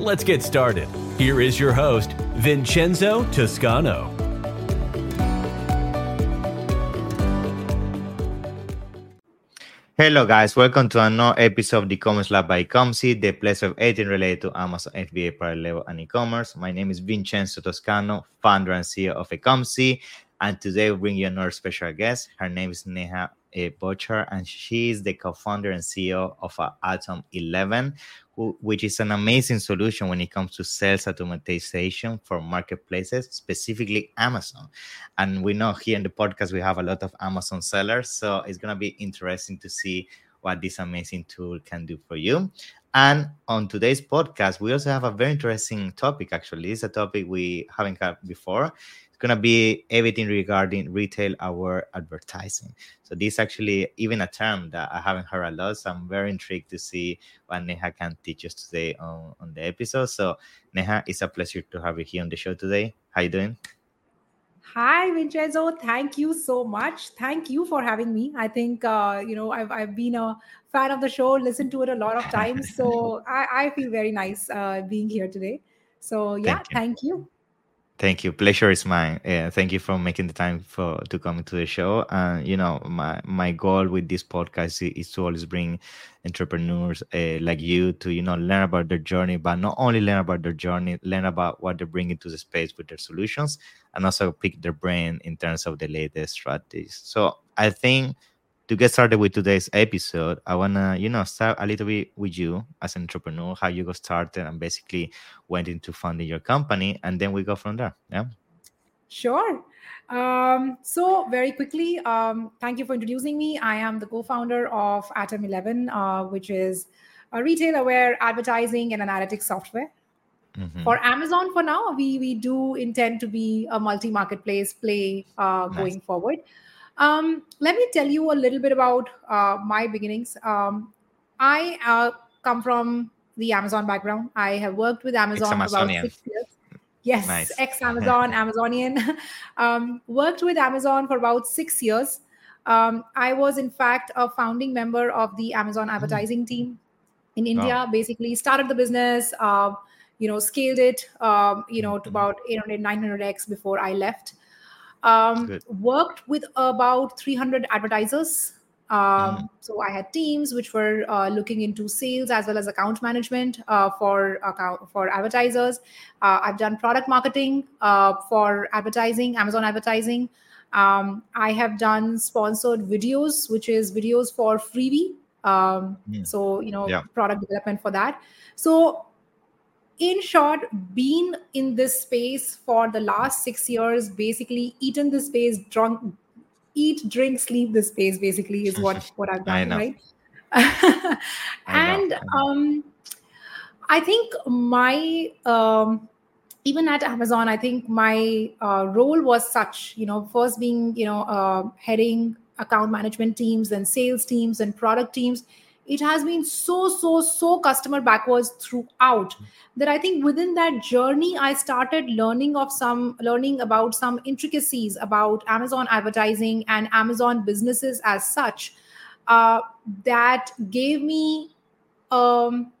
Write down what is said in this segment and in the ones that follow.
Let's get started. Here is your host, Vincenzo Toscano. Hello, guys. Welcome to another episode of the e-commerce lab by Ecomcy, the place of everything related to Amazon FBA private label and e-commerce. My name is Vincenzo Toscano, founder and CEO of Ecomcy, and today we bring you another special guest. Her name is Neha uh, Bhuchar, and she is the co-founder and CEO of uh, Atom 11, who, which is an amazing solution when it comes to sales automatization for marketplaces, specifically Amazon. And we know here in the podcast we have a lot of Amazon sellers, so it's gonna be interesting to see what this amazing tool can do for you. And on today's podcast, we also have a very interesting topic. Actually, it's a topic we haven't had before It's going to be everything regarding retail aware advertising. So this actually even a term that I haven't heard a lot. So I'm very intrigued to see what Neha can teach us today on, on the episode. So Neha, it's a pleasure to have you here on the show today. How you doing? Hi, Vincenzo. Thank you so much. Thank you for having me. I think, uh, you know, I've, I've been a fan of the show, listened to it a lot of times. So I, I feel very nice uh, being here today. So yeah, thank you. Thank you. Thank you. Pleasure is mine. Yeah, thank you for making the time for to come to the show. And you know, my my goal with this podcast is to always bring entrepreneurs uh, like you to you know learn about their journey, but not only learn about their journey, learn about what they're bringing to the space with their solutions, and also pick their brain in terms of the latest strategies. So I think to get started with today's episode, I wanna, you know, start a little bit with you as an entrepreneur, how you got started and basically went into funding your company, and then we go from there. Yeah. Sure. Um, so very quickly, um, thank you for introducing me. I am the co-founder of Atom 11, uh, which is a retail-aware advertising and analytics software. Mm-hmm. For Amazon, for now, we we do intend to be a multi-marketplace play uh, nice. going forward. Um, let me tell you a little bit about uh, my beginnings. Um, I uh, come from the Amazon background. I have worked with Amazon for about six years. Yes, nice. ex Amazon, Amazonian. Um, worked with Amazon for about six years. Um, I was, in fact, a founding member of the Amazon hmm. advertising mm. team in India. Wow. Basically, started the business, uh, you know, scaled it, um, you know, to hmm. about 800, 900x before I left um, worked with about 300 advertisers um, mm. so i had teams which were uh, looking into sales as well as account management uh, for account for advertisers uh, i've done product marketing uh, for advertising amazon advertising um, i have done sponsored videos which is videos for freebie um, mm. so you know yeah. product development for that so in short, been in this space for the last six years, basically eaten this space, drunk, eat, drink, sleep this space, basically is what what I've done, right? and I, um, I think my um, even at Amazon, I think my uh, role was such, you know, first being, you know, uh, heading account management teams and sales teams and product teams it has been so so so customer backwards throughout that i think within that journey i started learning of some learning about some intricacies about amazon advertising and amazon businesses as such uh, that gave me um,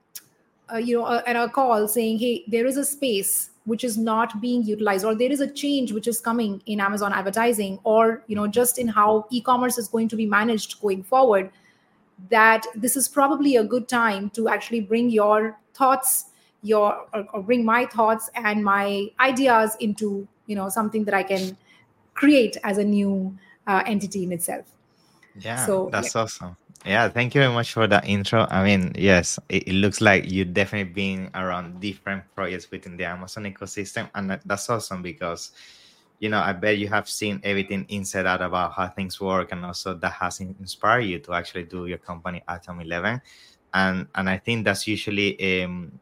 uh, you know a, a call saying hey there is a space which is not being utilized or there is a change which is coming in amazon advertising or you know just in how e-commerce is going to be managed going forward that this is probably a good time to actually bring your thoughts your or, or, bring my thoughts and my ideas into you know something that i can create as a new uh, entity in itself. Yeah so that's yeah. awesome. Yeah thank you very much for that intro. I mean yes it, it looks like you've definitely been around different projects within the amazon ecosystem and that's awesome because you know, I bet you have seen everything inside out about how things work, and also that has inspired you to actually do your company Atom Eleven, and and I think that's usually um,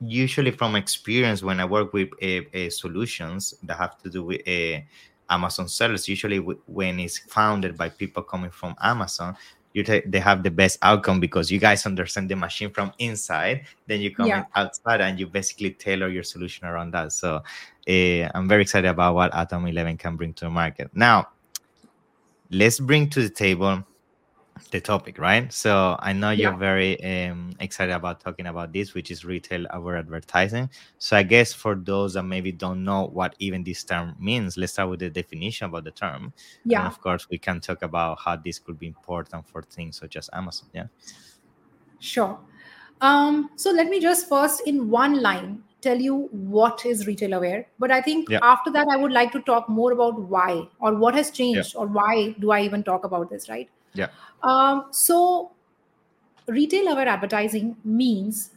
usually from experience when I work with a, a solutions that have to do with a Amazon sellers, usually when it's founded by people coming from Amazon, you they have the best outcome because you guys understand the machine from inside. Then you come yeah. outside and you basically tailor your solution around that. So uh, I'm very excited about what Atom 11 can bring to the market. Now, let's bring to the table the topic, right? So I know you're very um, excited about talking about this, which is retail aware advertising. So I guess for those that maybe don't know what even this term means, let's start with the definition about the term. Yeah. And of course, we can talk about how this could be important for things such as Amazon. Yeah. Sure. Um, so let me just first, in one line, tell you what is retail aware. But I think yeah. after that, I would like to talk more about why or what has changed yeah. or why do I even talk about this, right? Yeah. Um, so, retail aware advertising means,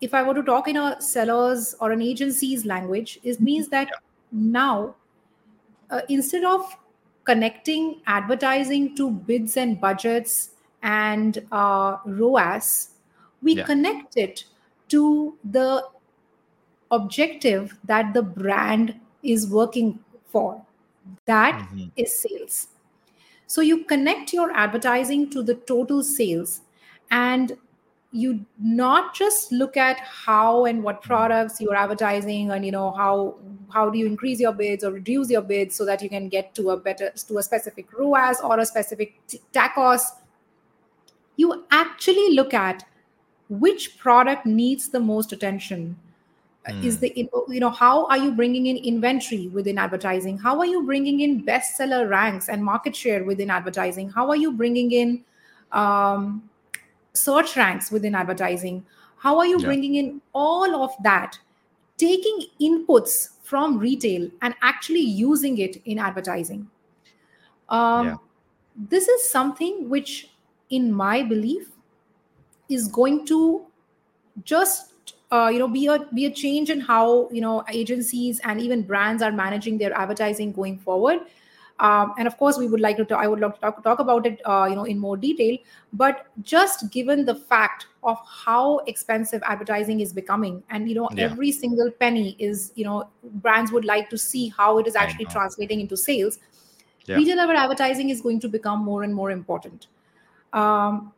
if I were to talk in a seller's or an agency's language, it means that yeah. now, uh, instead of connecting advertising to bids and budgets and uh, ROAS, we connect it to the objective that the brand is working for. That mm-hmm. is sales. So you connect your advertising to the total sales and you not just look at how and what products you're advertising and you know how how do you increase your bids or reduce your bids so that you can get to a better to a specific ROAS or a specific TACoS. You actually look at which product needs the most attention mm. is the you know how are you bringing in inventory within advertising how are you bringing in bestseller ranks and market share within advertising how are you bringing in um, search ranks within advertising how are you yeah. bringing in all of that taking inputs from retail and actually using it in advertising um, yeah. this is something which in my belief is going to just uh, you know be a be a change in how you know agencies and even brands are managing their advertising going forward um, and of course we would like to talk, i would love to talk, talk about it uh, you know in more detail but just given the fact of how expensive advertising is becoming and you know yeah. every single penny is you know brands would like to see how it is actually translating into sales yeah. retail level advertising is going to become more and more important um,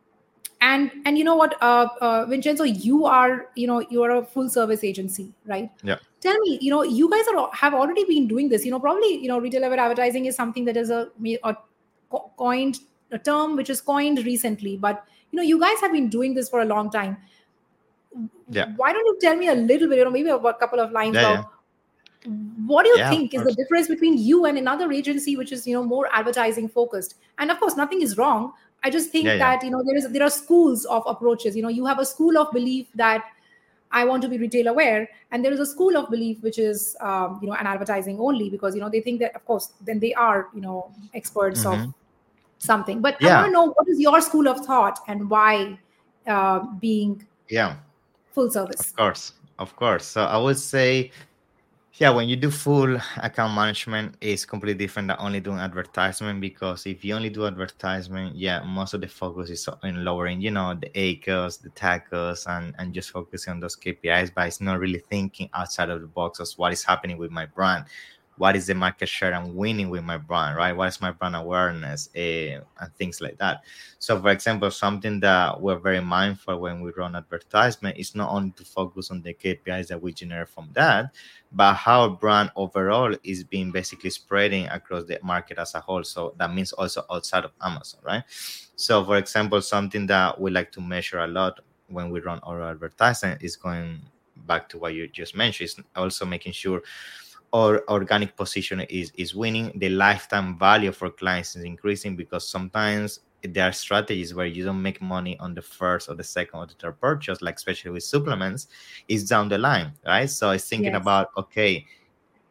and and you know what uh, uh, vincenzo you are you know you're a full service agency right? Yeah. Tell me you know you guys are have already been doing this. You know probably you know retail level advertising is something that is a, a coined a term which is coined recently but you know you guys have been doing this for a long time. Yeah. Why don't you tell me a little bit you know maybe a couple of lines yeah, about yeah. what do you yeah, think is the difference between you and another agency which is you know more advertising focused? And of course nothing is wrong I just think yeah, that yeah. you know there is there are schools of approaches. You know, you have a school of belief that I want to be retail aware, and there is a school of belief which is um, you know an advertising only because you know they think that of course then they are you know experts mm-hmm. of something. But yeah. I want to know what is your school of thought and why uh, being yeah full service. Of course, of course. So I would say yeah when you do full account management it's completely different than only doing advertisement because if you only do advertisement yeah most of the focus is in lowering you know the ACoS the TACoS and and just focusing on those kpis but it's not really thinking outside of the box as what is happening with my brand what is the market share I'm winning with my brand, right? What is my brand awareness uh, and things like that. So, for example, something that we're very mindful when we run advertisement is not only to focus on the KPIs that we generate from that, but how brand overall is being basically spreading across the market as a whole. So that means also outside of Amazon, right? So, for example, something that we like to measure a lot when we run our advertising is going back to what you just mentioned, is also making sure or organic position is is winning the lifetime value for clients is increasing because sometimes there are strategies where you don't make money on the first or the second or the third purchase like especially with supplements is down the line right so it's thinking yes. about okay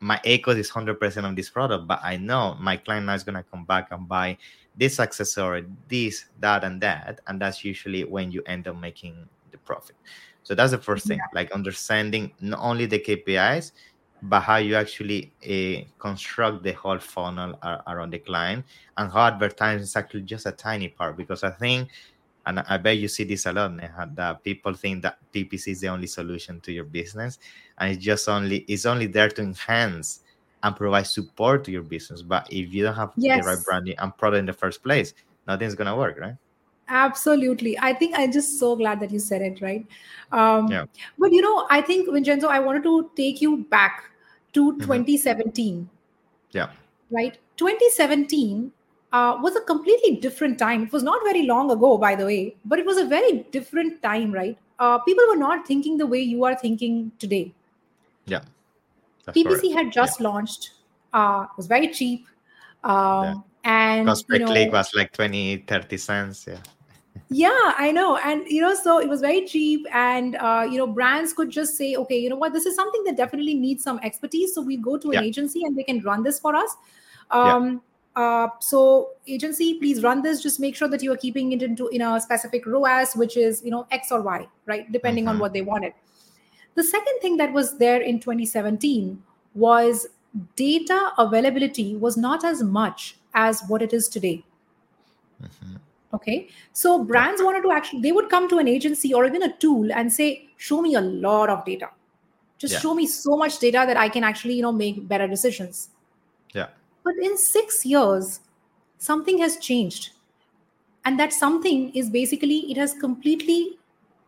my ACoS is 100% on this product but i know my client now is going to come back and buy this accessory this that and that and that's usually when you end up making the profit so that's the first thing yeah. like understanding not only the kpis but how you actually uh, construct the whole funnel around the client and how advertising is actually just a tiny part because i think and I bet you see this a lot, Neha, that people think that PPC is the only solution to your business, and it's just only it's only there to enhance and provide support to your business. But if you don't have Yes. the right branding and product in the first place, nothing's gonna work, right? Absolutely. I think I'm just so glad that you said it, right? Um, Yeah. But you know, I think, Vincenzo, I wanted to take you back to Mhm. 2017, Yeah, right? 2017 uh, was a completely different time. It was not very long ago, by the way, but it was a very different time, right? Uh, people were not thinking the way you are thinking today. yeah. PPC had just launched, uh, it was very cheap. Um, And Cost per you know, click was like 20, 30 cents. Yeah. Yeah i know and you know so it was very cheap and uh, you know brands could just say okay you know what this is something that definitely needs some expertise so we go to an Yeah. agency and they can run this for us um uh, so agency please run this just make sure that you are keeping it into in a specific roas which is you know x or y right depending on Mhm. what they wanted the second thing that was there in 2017 was data availability was not as much as what it is today Mhm. Okay. So brands wanted to actually, they would come to an agency or even a tool and say, show me a lot of data. Just Yeah. show me so much data that I can actually, you know, make better decisions. Yeah. But in six years, something has changed. And that something is basically, it has completely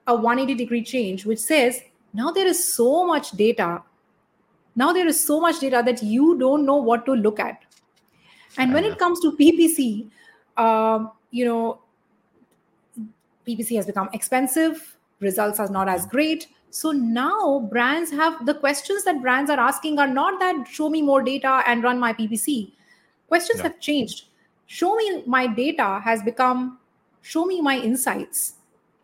a 180 degree change, which says now there is so much data. Now there is so much data that you don't know what to look at. And Fair when enough. it comes to PPC, um, you know, PPC has become expensive, results are not as great. So now brands have the questions that brands are asking are not that show me more data and run my PPC. Questions No. have changed. Show me my data has become show me my insights.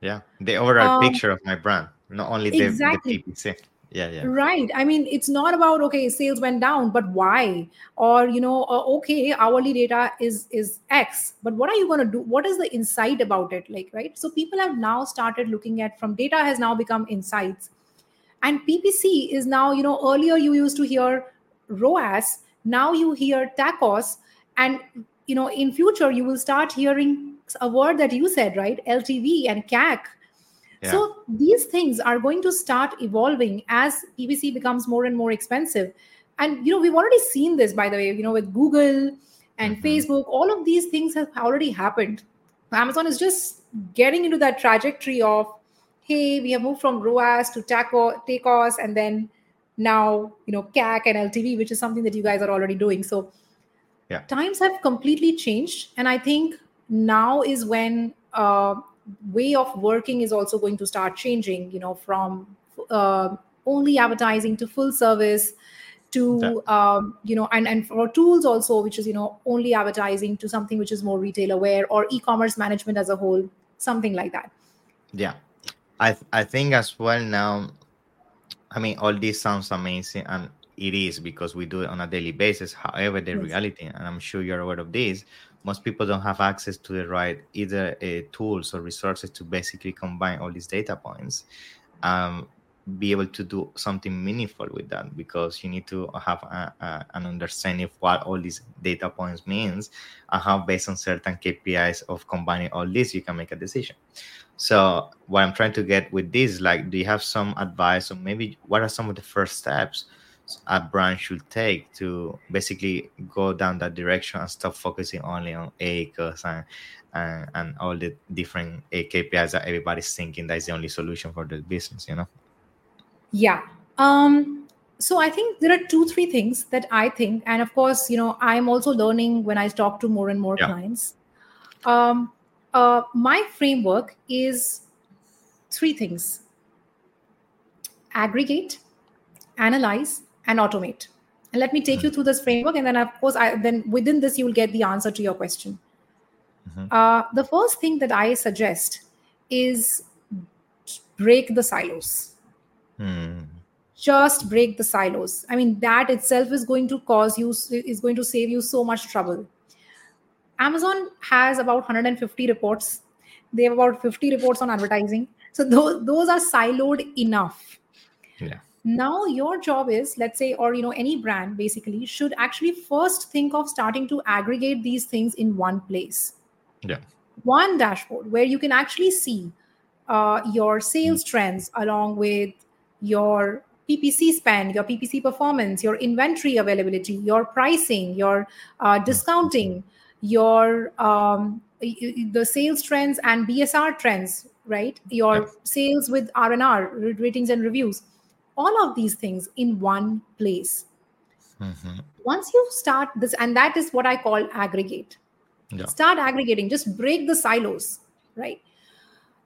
Yeah. The overall Um, picture of my brand, not only the, Exactly. the PPC. Yeah, yeah. Right. I mean, it's not about okay, sales went down, but why? Or you know, uh, okay, hourly data is is X, but what are you going to do? What is the insight about it? Like, right? So people have now started looking at from data has now become insights, and PPC is now you know earlier you used to hear ROAS, now you hear TACOS, and you know in future you will start hearing a word that you said right, LTV and CAC. Yeah. So these things are going to start evolving as PPC becomes more and more expensive. And you know, we've already seen this, by the way, you know, with Google and Mhm. Facebook, all of these things have already happened. Amazon is just getting into that trajectory of, hey, we have moved from ROAS to TACO, TACOS, and then now, you know, CAC and LTV, which is something that you guys are already doing. So Yeah. times have completely changed. And I think now is when uh, way of working is also going to start changing you know from uh, only advertising to full service to um, you know and, and for tools also which is you know only advertising to something which is more retail aware or e-commerce management as a whole something like that Yeah, I th- I think as well now. I mean, all this sounds amazing, and it is because we do it on a daily basis. However, the Yes. reality, and I'm sure you're aware of this, most people don't have access to the right either uh, tools or resources to basically combine all these data points. Um, be able to do something meaningful with that because you need to have a, a, an understanding of what all these data points means and how based on certain KPIs of combining all this you can make a decision. So what I'm trying to get with this, like, do you have some advice or maybe what are some of the first steps a brand should take to basically go down that direction and stop focusing only on ACOS and and, and all the different KPIs that everybody's thinking that's the only solution for the business, you know? yeah um so i think there are two three things that i think and of course you know i'm also learning when i talk to more and more Yeah. clients um uh my framework is three things aggregate analyze and automate. And let me take you through this framework and then of course i then within this you will get the answer to your question. Mhm. uh, the first thing that i suggest is break the silos. Hmm. just break the silos. I mean that itself is going to cause you is going to save you so much trouble. Amazon has about 150 reports. They have about 50 reports on advertising. So those, those are siloed enough. Yeah. Now your job is let's say or you know any brand basically should actually first think of starting to aggregate these things in one place. Yeah. one dashboard where you can actually see uh, your sales trends along with your PPC spend, your PPC performance, your inventory availability, your pricing, your uh, discounting, your um, the sales trends and BSR trends, right? Your sales with R&R, ratings and reviews, all of these things in one place. Mm-hmm. Once you start this, and that is what I call aggregate. Yeah. Start aggregating, just break the silos, right?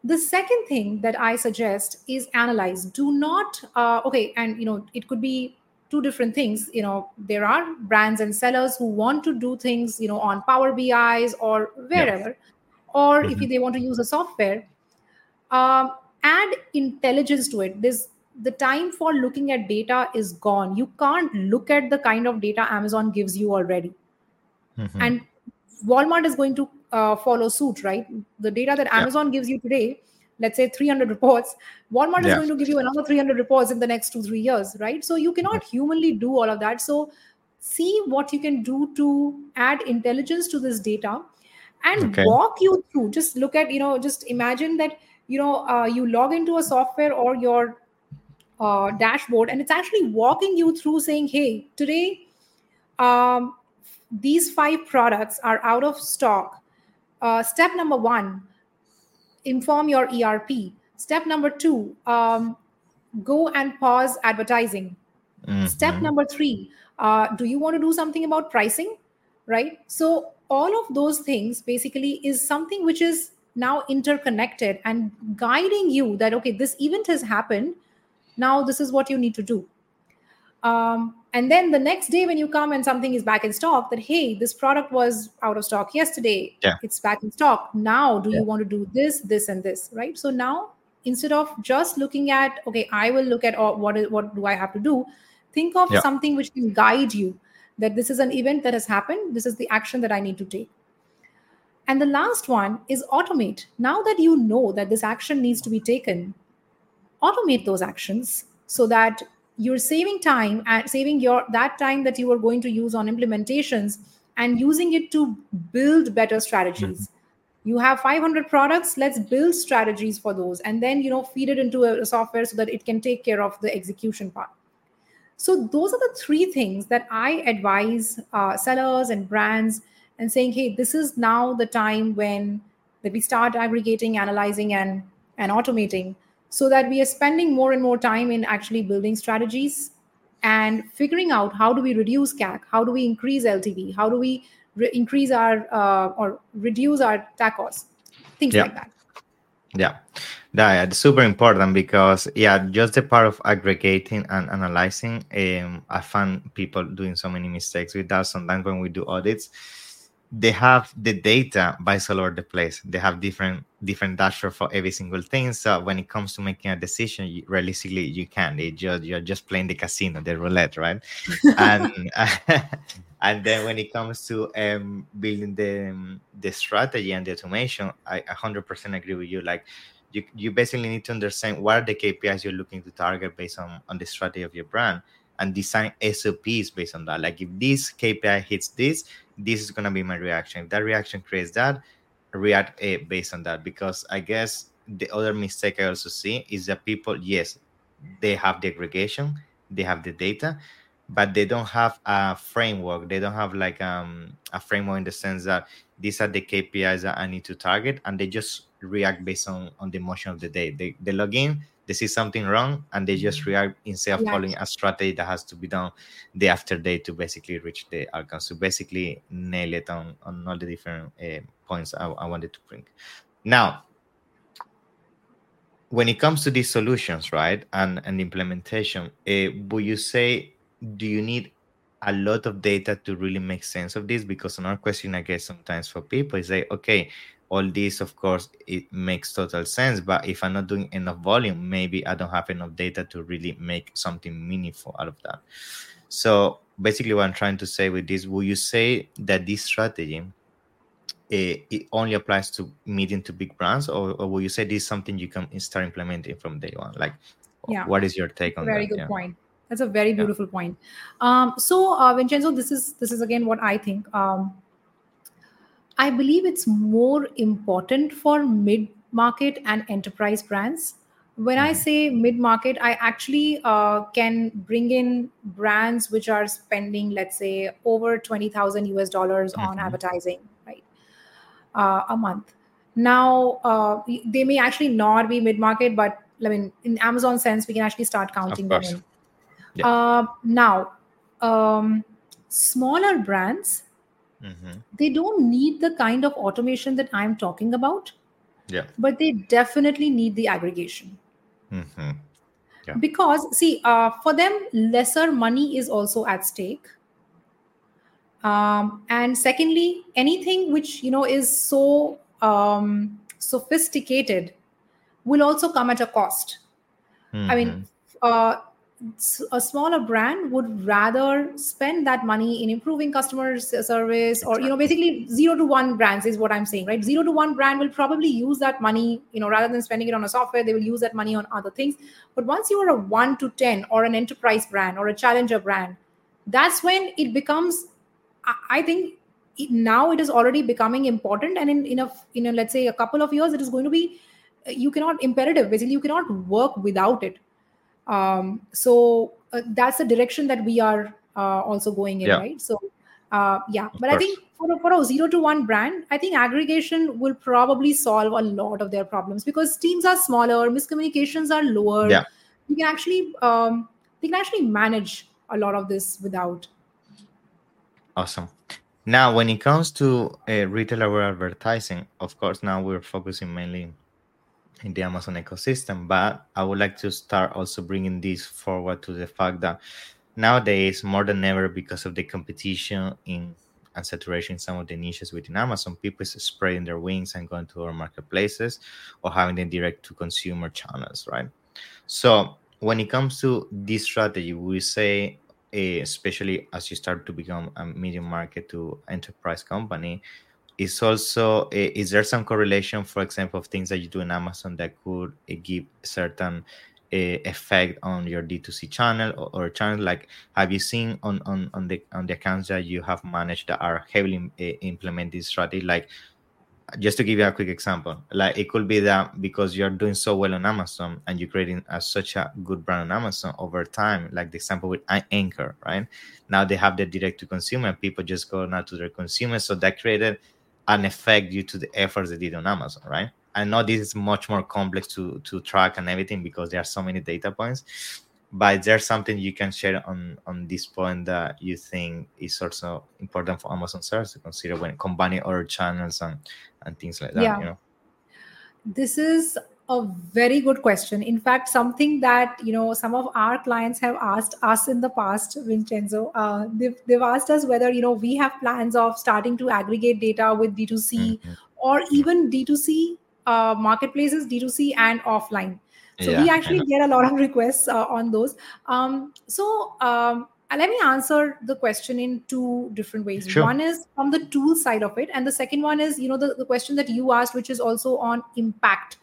the second thing that i suggest is analyze do not uh, okay and you know it could be two different things you know there are brands and sellers who want to do things you know on Power BIs or wherever yes. or mm-hmm. if they want to use a software um, add intelligence to it there's the time for looking at data is gone you can't look at the kind of data amazon gives you already mm-hmm. and walmart is going to uh, follow suit, right? The data that Amazon yeah. gives you today, let's say 300 reports, Walmart yeah. is going to give you another 300 reports in the next two, three years, right? So you cannot humanly do all of that. So see what you can do to add intelligence to this data and okay. walk you through. Just look at, you know, just imagine that, you know, uh, you log into a software or your uh, dashboard and it's actually walking you through saying, hey, today, um, these five products are out of stock. Uh, step number one inform your erp step number two um, go and pause advertising. Mm-hmm. step number three uh, do you want to do something about pricing? Right? So all of those things basically is something which is now interconnected and guiding you that okay this event has happened now this is what you need to do. Um, and then the next day when you come and something is back in stock that hey this product was out of stock yesterday. Yeah. it's back in stock. Now do yeah. you want to do this this and this right? So now instead of just looking at okay i will look at all, what is what do i have to do? Think of yeah. something which can guide you that this is an event that has happened. This is the action that i need to take. And the last one is automate. Now that you know that this action needs to be taken automate those actions so that you're saving time and saving your that time that you are going to use on implementations and using it to build better strategies. Mm-hmm. you have 500 products let's build strategies for those and then you know feed it into a, software so that it can take care of the execution part. So those are the three things that i advise uh, sellers and brands and saying hey this is now the time when that we start aggregating analyzing and and automating so that we are spending more and more time in actually building strategies and figuring out how do we reduce CAC, how do we increase LTV, how do we re- increase our uh, or reduce our TACOS, things yeah. like that. Yeah, yeah, it's super important because yeah, just the part of aggregating and analyzing. Um, I find people doing so many mistakes with that. Sometimes when we do audits, they have the data by all over the place. They have different different dashboard for every single thing. So when it comes to making a decision, you, realistically, you can. They just you're just playing the casino, the roulette, right? and and then when it comes to um, building the the strategy and the automation, I 100% agree with you. Like you, you basically need to understand what are the KPIs you're looking to target based on on the strategy of your brand and design SOPs based on that. Like if this KPI hits this, this is gonna be my reaction. If that reaction creates that, react uh, based on that. Because I guess the other mistake I also see is that people, yes, they have the aggregation, they have the data, but they don't have a framework. They don't have like um, a framework in the sense that these are the KPIs that I need to target, and they just react based on on the motion of the day. They they log in, they see something wrong and they just mm-hmm. react instead of following a strategy that has to be done day after day to basically reach the outcome so basically nail it on, on all the different uh, points I, I wanted to bring now when it comes to these solutions right and and implementation uh, would you say do you need a lot of data to really make sense of this because another question i get sometimes for people is like okay all this of course it makes total sense but if i'm not doing enough volume maybe i don't have enough data to really make something meaningful out of that so basically what i'm trying to say with this will you say that this strategy it, eh, it only applies to medium to big brands or, or, will you say this is something you can start implementing from day one like yeah what is your take on that? very that good yeah. point that's a very beautiful yeah. point um, so uh, vincenzo this is this is again what i think um, I believe it's more important for mid market and enterprise brands. When I Mhm. say mid market, I actually uh, can bring in brands which are spending, let's say, over 20,000 US dollars on Mhm. advertising, right? Uh, a month. Now, uh, they may actually not be mid market, but I mean, in Amazon sense, we can actually start counting them in. Yeah. Uh, now, um, smaller brands, Mhm. they don't need the kind of automation that I'm talking about, Yeah. but they definitely need the aggregation. Mhm. Yeah. Because, see, uh, for them, lesser money is also at stake. Um, and secondly, anything which you know is so um, sophisticated will also come at a cost. I Mhm. mean, uh, s- a smaller brand would rather spend that money in improving customer service, or you know, basically zero to one brands is what I'm saying, right? Zero to one brand will probably use that money, you know, rather than spending it on a software, they will use that money on other things. But once you are a one to ten or an enterprise brand or a challenger brand, that's when it becomes. I think now it is already becoming important, and in in a in a let's say a couple of years, it is going to be uh, you cannot imperative basically you cannot work without it um, so uh, that's the direction that we are uh, also going in Yeah. right so uh, yeah Of but i think for a, for a zero to one brand i think aggregation will probably solve a lot of their problems because teams are smaller miscommunications are lower Yeah. you can actually um, they can actually manage a lot of this without Awesome. Now, when it comes to uh, retail aware advertising, of course, now we're focusing mainly in the Amazon ecosystem, but I would like to start also bringing this forward to the fact that nowadays, more than ever, because of the competition in and saturation in some of the niches within Amazon, people is spreading their wings and going to our marketplaces or having them direct to consumer channels, right? So when it comes to this strategy, we say, eh, especially as you start to become a medium market to enterprise company, is also eh, is there some correlation, for example, of things that you do in Amazon that could eh, give certain eh, effect on your D2C channel or, or channel? Like, have you seen on on on the on the accounts that you have managed that are heavily implement strategy, like? just to give you a quick example like it could be that because you're doing so well on amazon and you're creating a, such a good brand on amazon over time like the example with Anker right now they have the direct to consumer people just go now to their consumers so that created an effect due to the efforts they did on amazon right i know this is much more complex to to track and everything because there are so many data points but there's something you can share on on this point that you think is also important for amazon sellers to consider when combining other channels and and things like that Yeah. you know This is a very good question. In fact, something that you know some of our clients have asked us in the past, Vincenzo. Uh, they've they've asked us whether you know we have plans of starting to aggregate data with D2C Mhm. or even D2C uh, marketplaces, D2C and offline. So Yeah, we actually get a lot of requests uh, on those. Um, so um, let me answer the question in two different ways. Sure. One is from the tool side of it, and the second one is you know the, the question that you asked, which is also on impact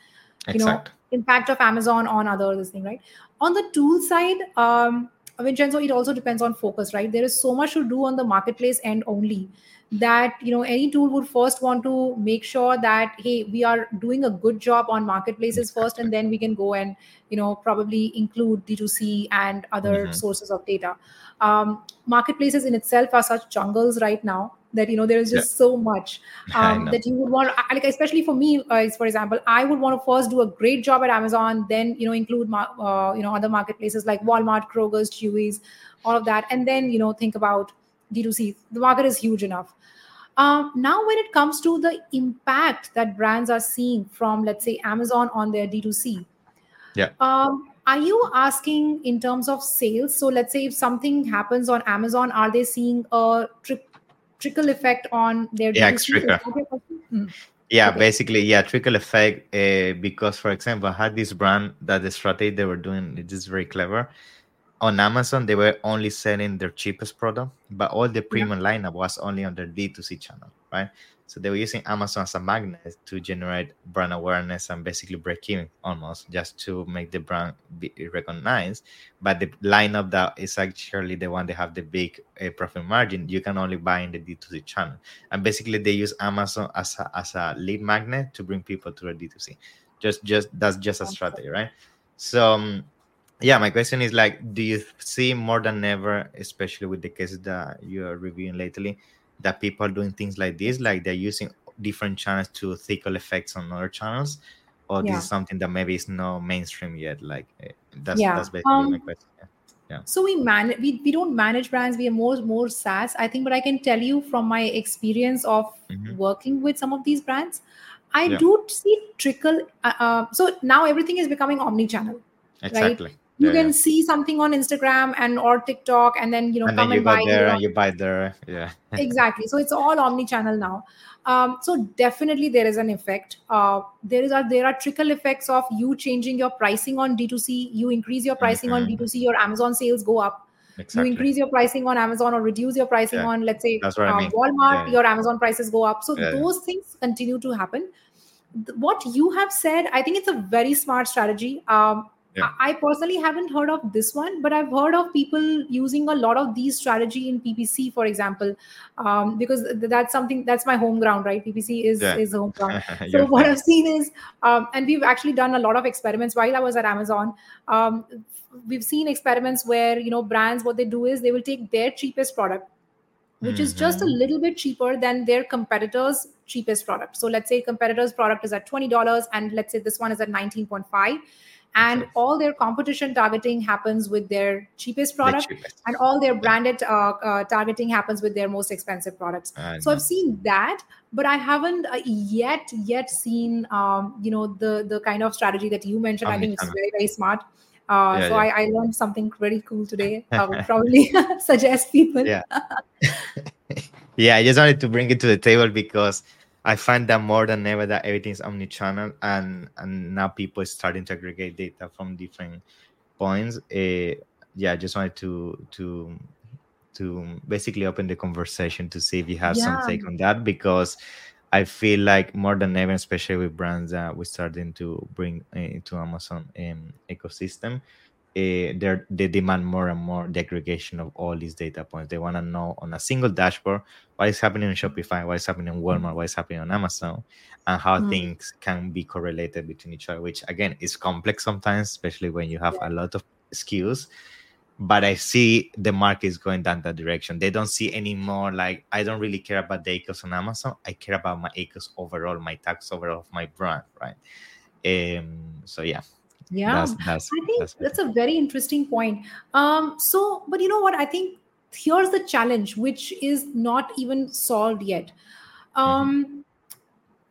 you know impact of amazon on other this thing right? On the tool side um vincenzo it also depends on focus right? There is so much to do on the marketplace end only that you know any tool would first want to make sure that hey we are doing a good job on marketplaces first and then we can go and you know probably include d2c and other Mhm. sources of data. Um, marketplaces in itself are such jungles right now that you know there is just so much um, that you would want like especially for me uh, for example i would want to first do a great job at amazon then you know include mar- uh, you know other marketplaces like walmart kroger's chewy's all of that and then you know think about d2c the market is huge enough. Um, now when it comes to the impact that brands are seeing from let's say amazon on their d2c Yeah. um, are you asking in terms of sales? So let's say if something happens on amazon are they seeing a tri- trickle effect on their Yeah, D2C? Trickle. that your? Mm. yeah Okay. basically yeah trickle effect uh, because for example i had this brand that the strategy they were doing it is very clever on amazon they were only selling their cheapest product but all the premium lineup was only on their d2c channel right So they were using Amazon as a magnet to generate brand awareness and basically break even almost just to make the brand be recognized. But the lineup that is actually the one that have the big uh, profit margin, you can only buy in the D2C channel. And basically they use Amazon as a, as a lead magnet to bring people to the D2C. Just just that's just a strategy, right? So um, yeah, my question is like, do you see more than ever, especially with the cases that you are reviewing lately, that people are doing things like this, like they're using different channels to trickle effects on other channels, or Yeah. this is something that maybe is not mainstream yet? Like eh, that's Yeah. that's basically my Um, question. Yeah. So we manage we, we don't manage brands, we are more more SaaS, I think, but I can tell you from my experience of Mhm. working with some of these brands, I Yeah. do see trickle. Uh, uh, so now everything is becoming omni-channel. Exactly. You Yeah, can yeah. see something on Instagram and or TikTok, and then you know And come you and buy there and you buy there. Yeah. exactly so it's all omni-channel now um, so definitely there is an effect uh, there is a there are trickle effects of you changing your pricing on d2c you increase your pricing on Mhm. d2c your amazon sales go up Exactly. you increase your pricing on amazon or reduce your pricing Yeah, on let's say what I uh, mean. walmart Yeah, your amazon prices go up so yeah. those things continue to happen what you have said i think it's a very smart strategy um, Yeah. I personally haven't heard of this one, but I've heard of people using a lot of these strategy in PPC, for example, um, because that's something that's my home ground, right? PPC is Yeah. is home ground. so what. I've seen is, um, and we've actually done a lot of experiments while I was at Amazon. Um, we've seen experiments where you know brands what they do is they will take their cheapest product, which is just a Mhm. little bit cheaper than their competitors' cheapest product. So let's say competitors' product is at twenty dollars, and let's say this one is at nineteen point five. And all their competition targeting happens with their cheapest The product, cheapest. and all their branded uh, uh, targeting happens with their most expensive products. So i've seen that but i haven't uh, yet yet seen um, you know the the kind of strategy that you mentioned. I think it's very very smart. Uh, Yeah, so yeah. I, I learned something very cool today i would probably suggest people. Yeah. yeah, I just wanted to bring it to the table because I find that more than ever that everything's omni-channel and and now people are starting to aggregate data from different points. Uh, yeah, I just wanted to to to basically open the conversation to see if you have some take on that because I feel like more than ever, especially with brands that we're starting to bring into Amazon um, ecosystem, uh, they're, demand more and more the aggregation of all these data points. They want to know on a single dashboard what is happening in Shopify, what is happening in Walmart, what is happening on Amazon, and how Mm. things can be correlated between each other, which again is complex sometimes, especially when you have a lot of skills. But I see the market is going down that direction. They don't see anymore like I don't really care about the ACOS on Amazon. I care about my ACOS overall, my tax overall of my brand, right? Um, so yeah, yeah that's that's I think that's that's a very interesting point. Um, so, but you know what? I think here's the challenge, which is not even solved yet. Um,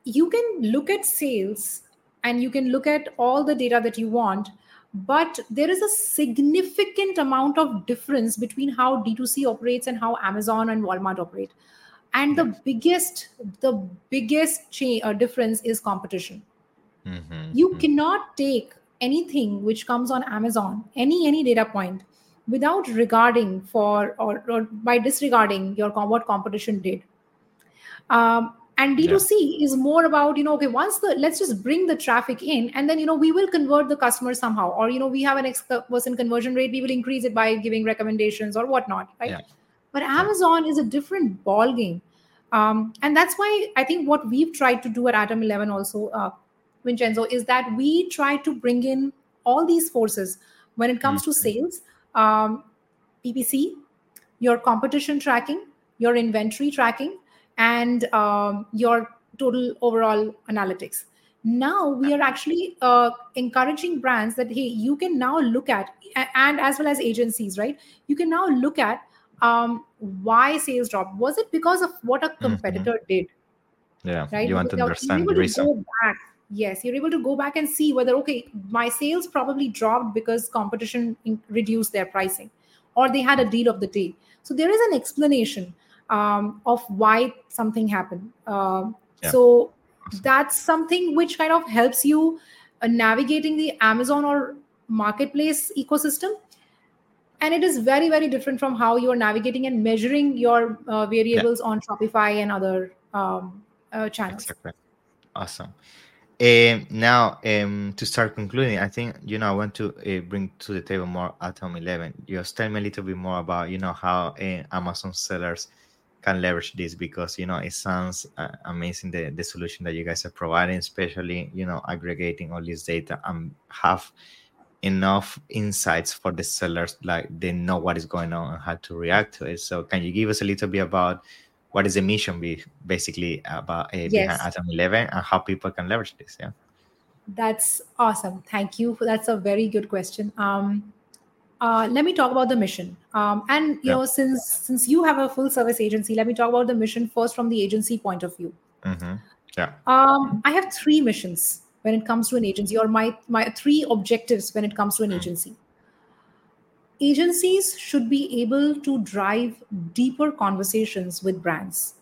You can look at sales and you can look at all the data that you want, but there is a significant amount of difference between how D2C operates and how Amazon and Walmart operate. And the biggest, the biggest cha- uh, difference is competition Mhm, you mhm. cannot take anything which comes on amazon any any data point without regarding for or, or by disregarding your what competition did. Um, and Yeah. d2c is more about you know okay once the let's just bring the traffic in and then you know we will convert the customer somehow. Or you know we have an x percent conversion rate we will increase it by giving recommendations or whatnot right? Yeah. but amazon is a different ball game um, and that's why i think what we've tried to do at atom 11 also uh, vincenzo is that we try to bring in all these forces. When it comes to Mhm. sales um, ppc your competition tracking your inventory tracking and um, your total overall analytics. Now we are actually uh, encouraging brands that hey you can now look at and as well as agencies right? You can now look at um, why sales dropped. Was it because of what a competitor did? Yeah, right? you want to understand the reason. go back yes you're able to go back and see whether okay my sales probably dropped because competition reduced their pricing or they had a deal of the day so there is an explanation um, of why something happened um, Yeah. so that's something which kind of helps you uh, navigating the amazon or marketplace ecosystem and it is very very different from how you are navigating and measuring your uh, variables on shopify and other um, uh, channels. Exactly. Awesome. Um, now, um, to start concluding, I think you know I want to uh, bring to the table more Atom 11. Just tell me a little bit more about you know how uh, Amazon sellers can leverage this because you know it sounds uh, amazing the, the solution that you guys are providing, especially you know aggregating all this data and have enough insights for the sellers like they know what is going on and how to react to it. So, can you give us a little bit about what is the mission be basically about uh, Yes. behind Atom 11 and how people can leverage this? Yeah. That's awesome. Thank you. That's a very good question. Um, uh, let me talk about the mission. Um, and you Yeah. know, since since you have a full service agency, let me talk about the mission first from the agency point of view. hmm Yeah. Um, I have three missions when it comes to an agency, or my my three objectives when it comes to an Mm. agency. Agencies should be able to drive deeper conversations with brands.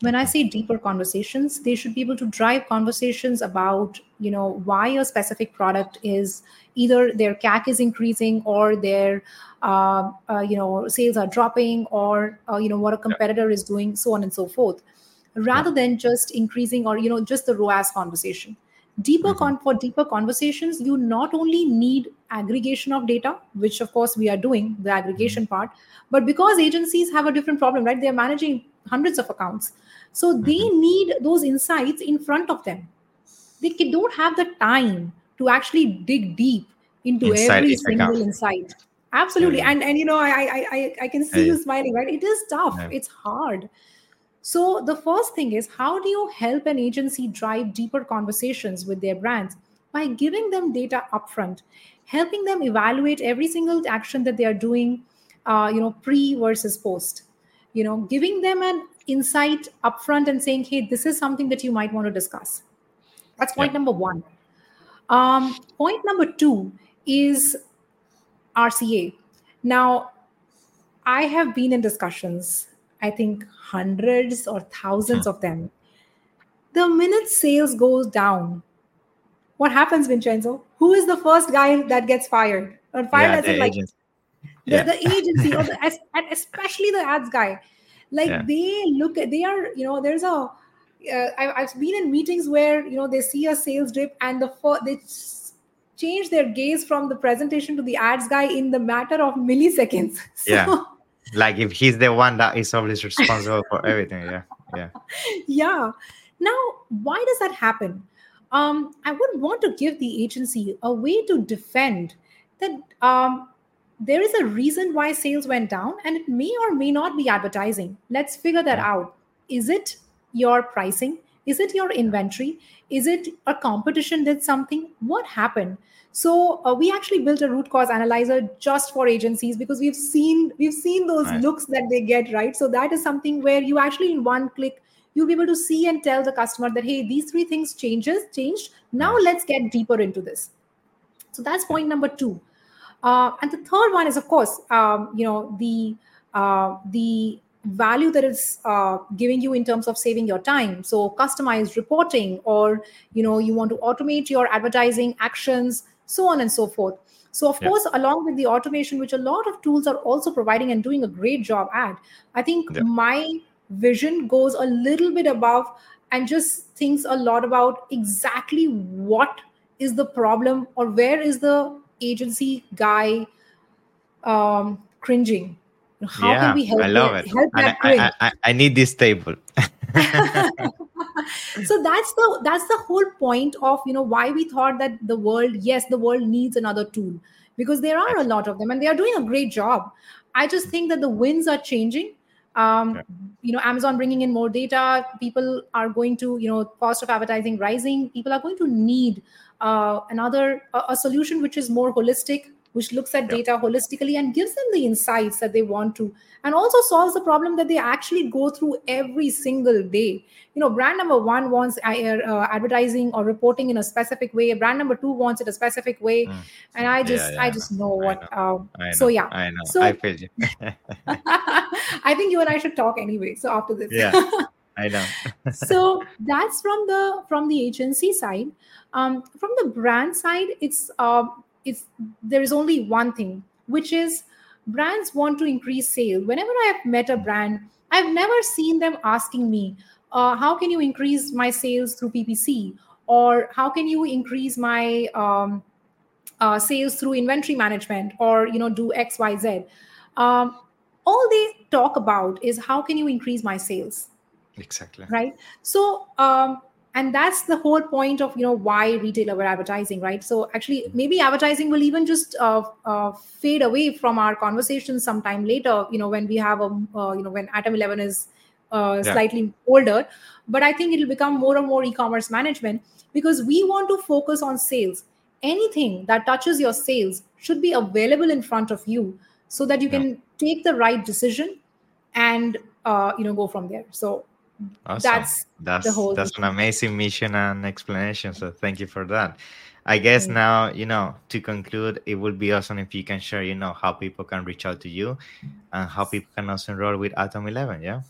When I say deeper conversations, they should be able to drive conversations about, you know, why a specific product is either their CAC is increasing or their, uh, uh, you know, sales are dropping or, uh, you know, what a competitor is doing, so on and so forth rather than just increasing or you know just the ROAS conversation. Deeper Mhm. con- for deeper conversations, you not only need aggregation of data, which of course we are doing the aggregation part, but because agencies have a different problem, right? They're managing hundreds of accounts, so they need those insights in front of them. They ca- don't have the time to actually dig deep into Inside every single account. insight. Absolutely, Yeah. and and you know I I I, I can see Yeah, you smiling, right? It is tough. Yeah. It's hard. So the first thing is how do you help an agency drive deeper conversations with their brands by giving them data upfront, helping them evaluate every single action that they are doing, uh, you know, pre versus post, you know, giving them an insight upfront and saying, hey, this is something that you might want to discuss. That's point Yeah. number one. Um, point number two is RCA. Now, I have been in discussions, I think hundreds or thousands of them. The minute sales goes down, what happens, Vincenzo? Who is the first guy that gets fired? Or fired yeah, as the like the, Yeah. the agency or the and especially the ads guy like Yeah. they look at they are you know there's a uh, I, i've been in meetings where you know they see a sales dip and the fir- they change their gaze from the presentation to the ads guy in the matter of milliseconds so, Yeah. Like if he's the one that is always responsible for everything. Yeah. Yeah. yeah now why does that happen um, i would want to give the agency a way to defend that um, there is a reason why sales went down and it may or may not be advertising let's figure that Yeah. out is it your pricing is it your inventory is it a competition did something what happened so uh, we actually built a root cause analyzer just for agencies because we've seen we've seen those Right. looks that they get right? So that is something where you actually in one click you'll be able to see and tell the customer that hey these three things changes changed. Now let's get deeper into this. So that's point number two. Uh, and the third one is of course um, you know the uh, the value that it's uh, giving you in terms of saving your time. So customized reporting or you know you want to automate your advertising actions so on and so forth so of Yeah. course along with the automation which a lot of tools are also providing and doing a great job at i think Yeah. my vision goes a little bit above and just thinks a lot about exactly what is the problem or where is the agency guy um, cringing how yeah. can we help I love that- it. help I, I, I, I need this table. so that's the that's the whole point of you know why we thought that the world yes the world needs another tool. Because there are a lot of them and they are doing a great job. I just think that the winds are changing. Um, you know amazon bringing in more data. People are going to you know cost of advertising rising. People are going to need uh, another a, a solution which is more holistic which looks at Yeah. data holistically and gives them the insights that they want to and also solves the problem that they actually go through every single day you know brand number one wants uh, uh, advertising or reporting in a specific way brand number two wants it a specific way Mm. and i just yeah, i I just know. know I what uh, I know. so yeah I know. So- I feel you. i think you and i should talk anyway so after this Yeah. I know. so that's from the from the agency side um, from the brand side it's um, it's there is only one thing which is brands want to increase sale. Whenever i have met a brand i've never seen them asking me uh, how can you increase my sales through ppc or how can you increase my um, uh, sales through inventory management? Or you know do xyz um, all they talk about is how can you increase my sales? Exactly. Right? So um, and that's the whole point of you know why retail aware advertising right so actually maybe advertising will even just uh, uh, fade away from our conversation sometime later you know when we have a uh, you know when atom 11 is uh, yeah. slightly older but i think it'll become more and more e-commerce management because we want to focus on sales anything that touches your sales should be available in front of you so that you yeah. can take the right decision and uh, you know go from there so awesome. that's that's the whole that's an amazing mission and explanation so thank you for that i guess mm-hmm. now you know to conclude it would be awesome if you can share you know how people can reach out to you and how people can also enroll with atom 11 yeah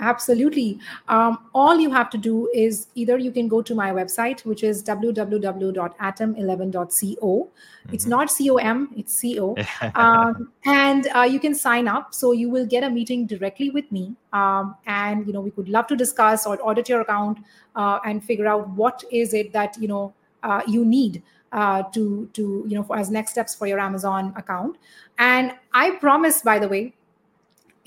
Absolutely. Um, all you have to do is either you can go to my website, which is www.atom11.co. Mm-hmm. It's not com, it's co. um, and uh, you can sign up. So you will get a meeting directly with me. Um, and, you know, we would love to discuss or audit your account uh, and figure out what is it that, you know, uh, you need uh, to, to, you know, for, as next steps for your Amazon account. And I promise, by the way,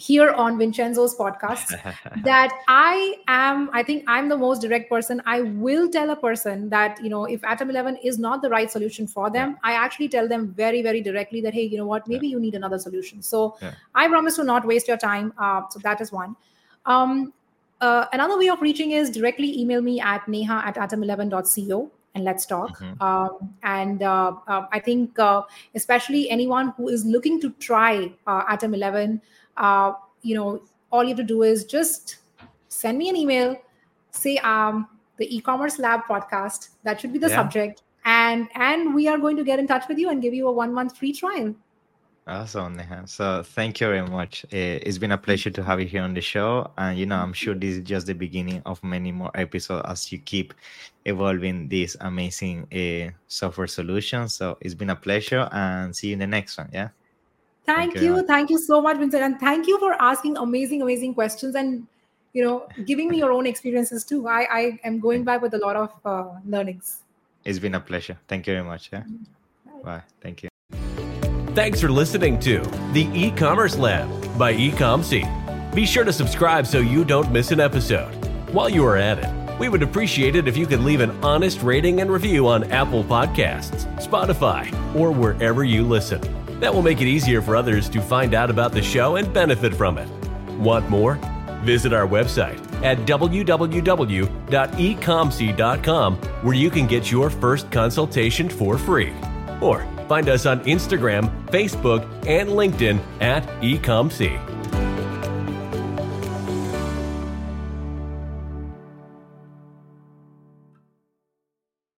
here on Vincenzo's podcast that I am, I think I'm the most direct person. I will tell a person that, you know, if Atom 11 is not the right solution for them, yeah. I actually tell them very, very directly that, hey, you know what, maybe yeah. you need another solution. So yeah. I promise to not waste your time. Uh, so that is one. Um, uh, another way of reaching is directly email me at neha at atom11.co and let's talk. Mm-hmm. Um, and uh, uh, I think, uh, especially anyone who is looking to try uh, Atom 11, uh, you know, all you have to do is just send me an email, say um, the e-commerce lab podcast. That should be the yeah. subject, and and we are going to get in touch with you and give you a one month free trial. Awesome, Neha. So thank you very much. Eh, it's been a pleasure to have you here on the show. And, you know, I'm sure this is just the beginning of many more episodes as you keep evolving this amazing uh, software solution. So it's been a pleasure and see you in the next one. Yeah. Thank, thank you. you. Thank you so much, Vincent. And thank you for asking amazing, amazing questions and, you know, giving me your own experiences too. I, I am going back with a lot of uh, learnings. It's been a pleasure. Thank you very much. Yeah. Bye. Bye. Thank you. Thanks for listening to the e-commerce lab by ecomcy. Be sure to subscribe so you don't miss an episode. While you are at it, we would appreciate it if you could leave an honest rating and review on Apple Podcasts, Spotify, or wherever you listen. That will make it easier for others to find out about the show and benefit from it. Want more? Visit our website at www.ecomcy.com where you can get your first consultation for free. Or find us on Instagram, Facebook, and LinkedIn at ecomcy.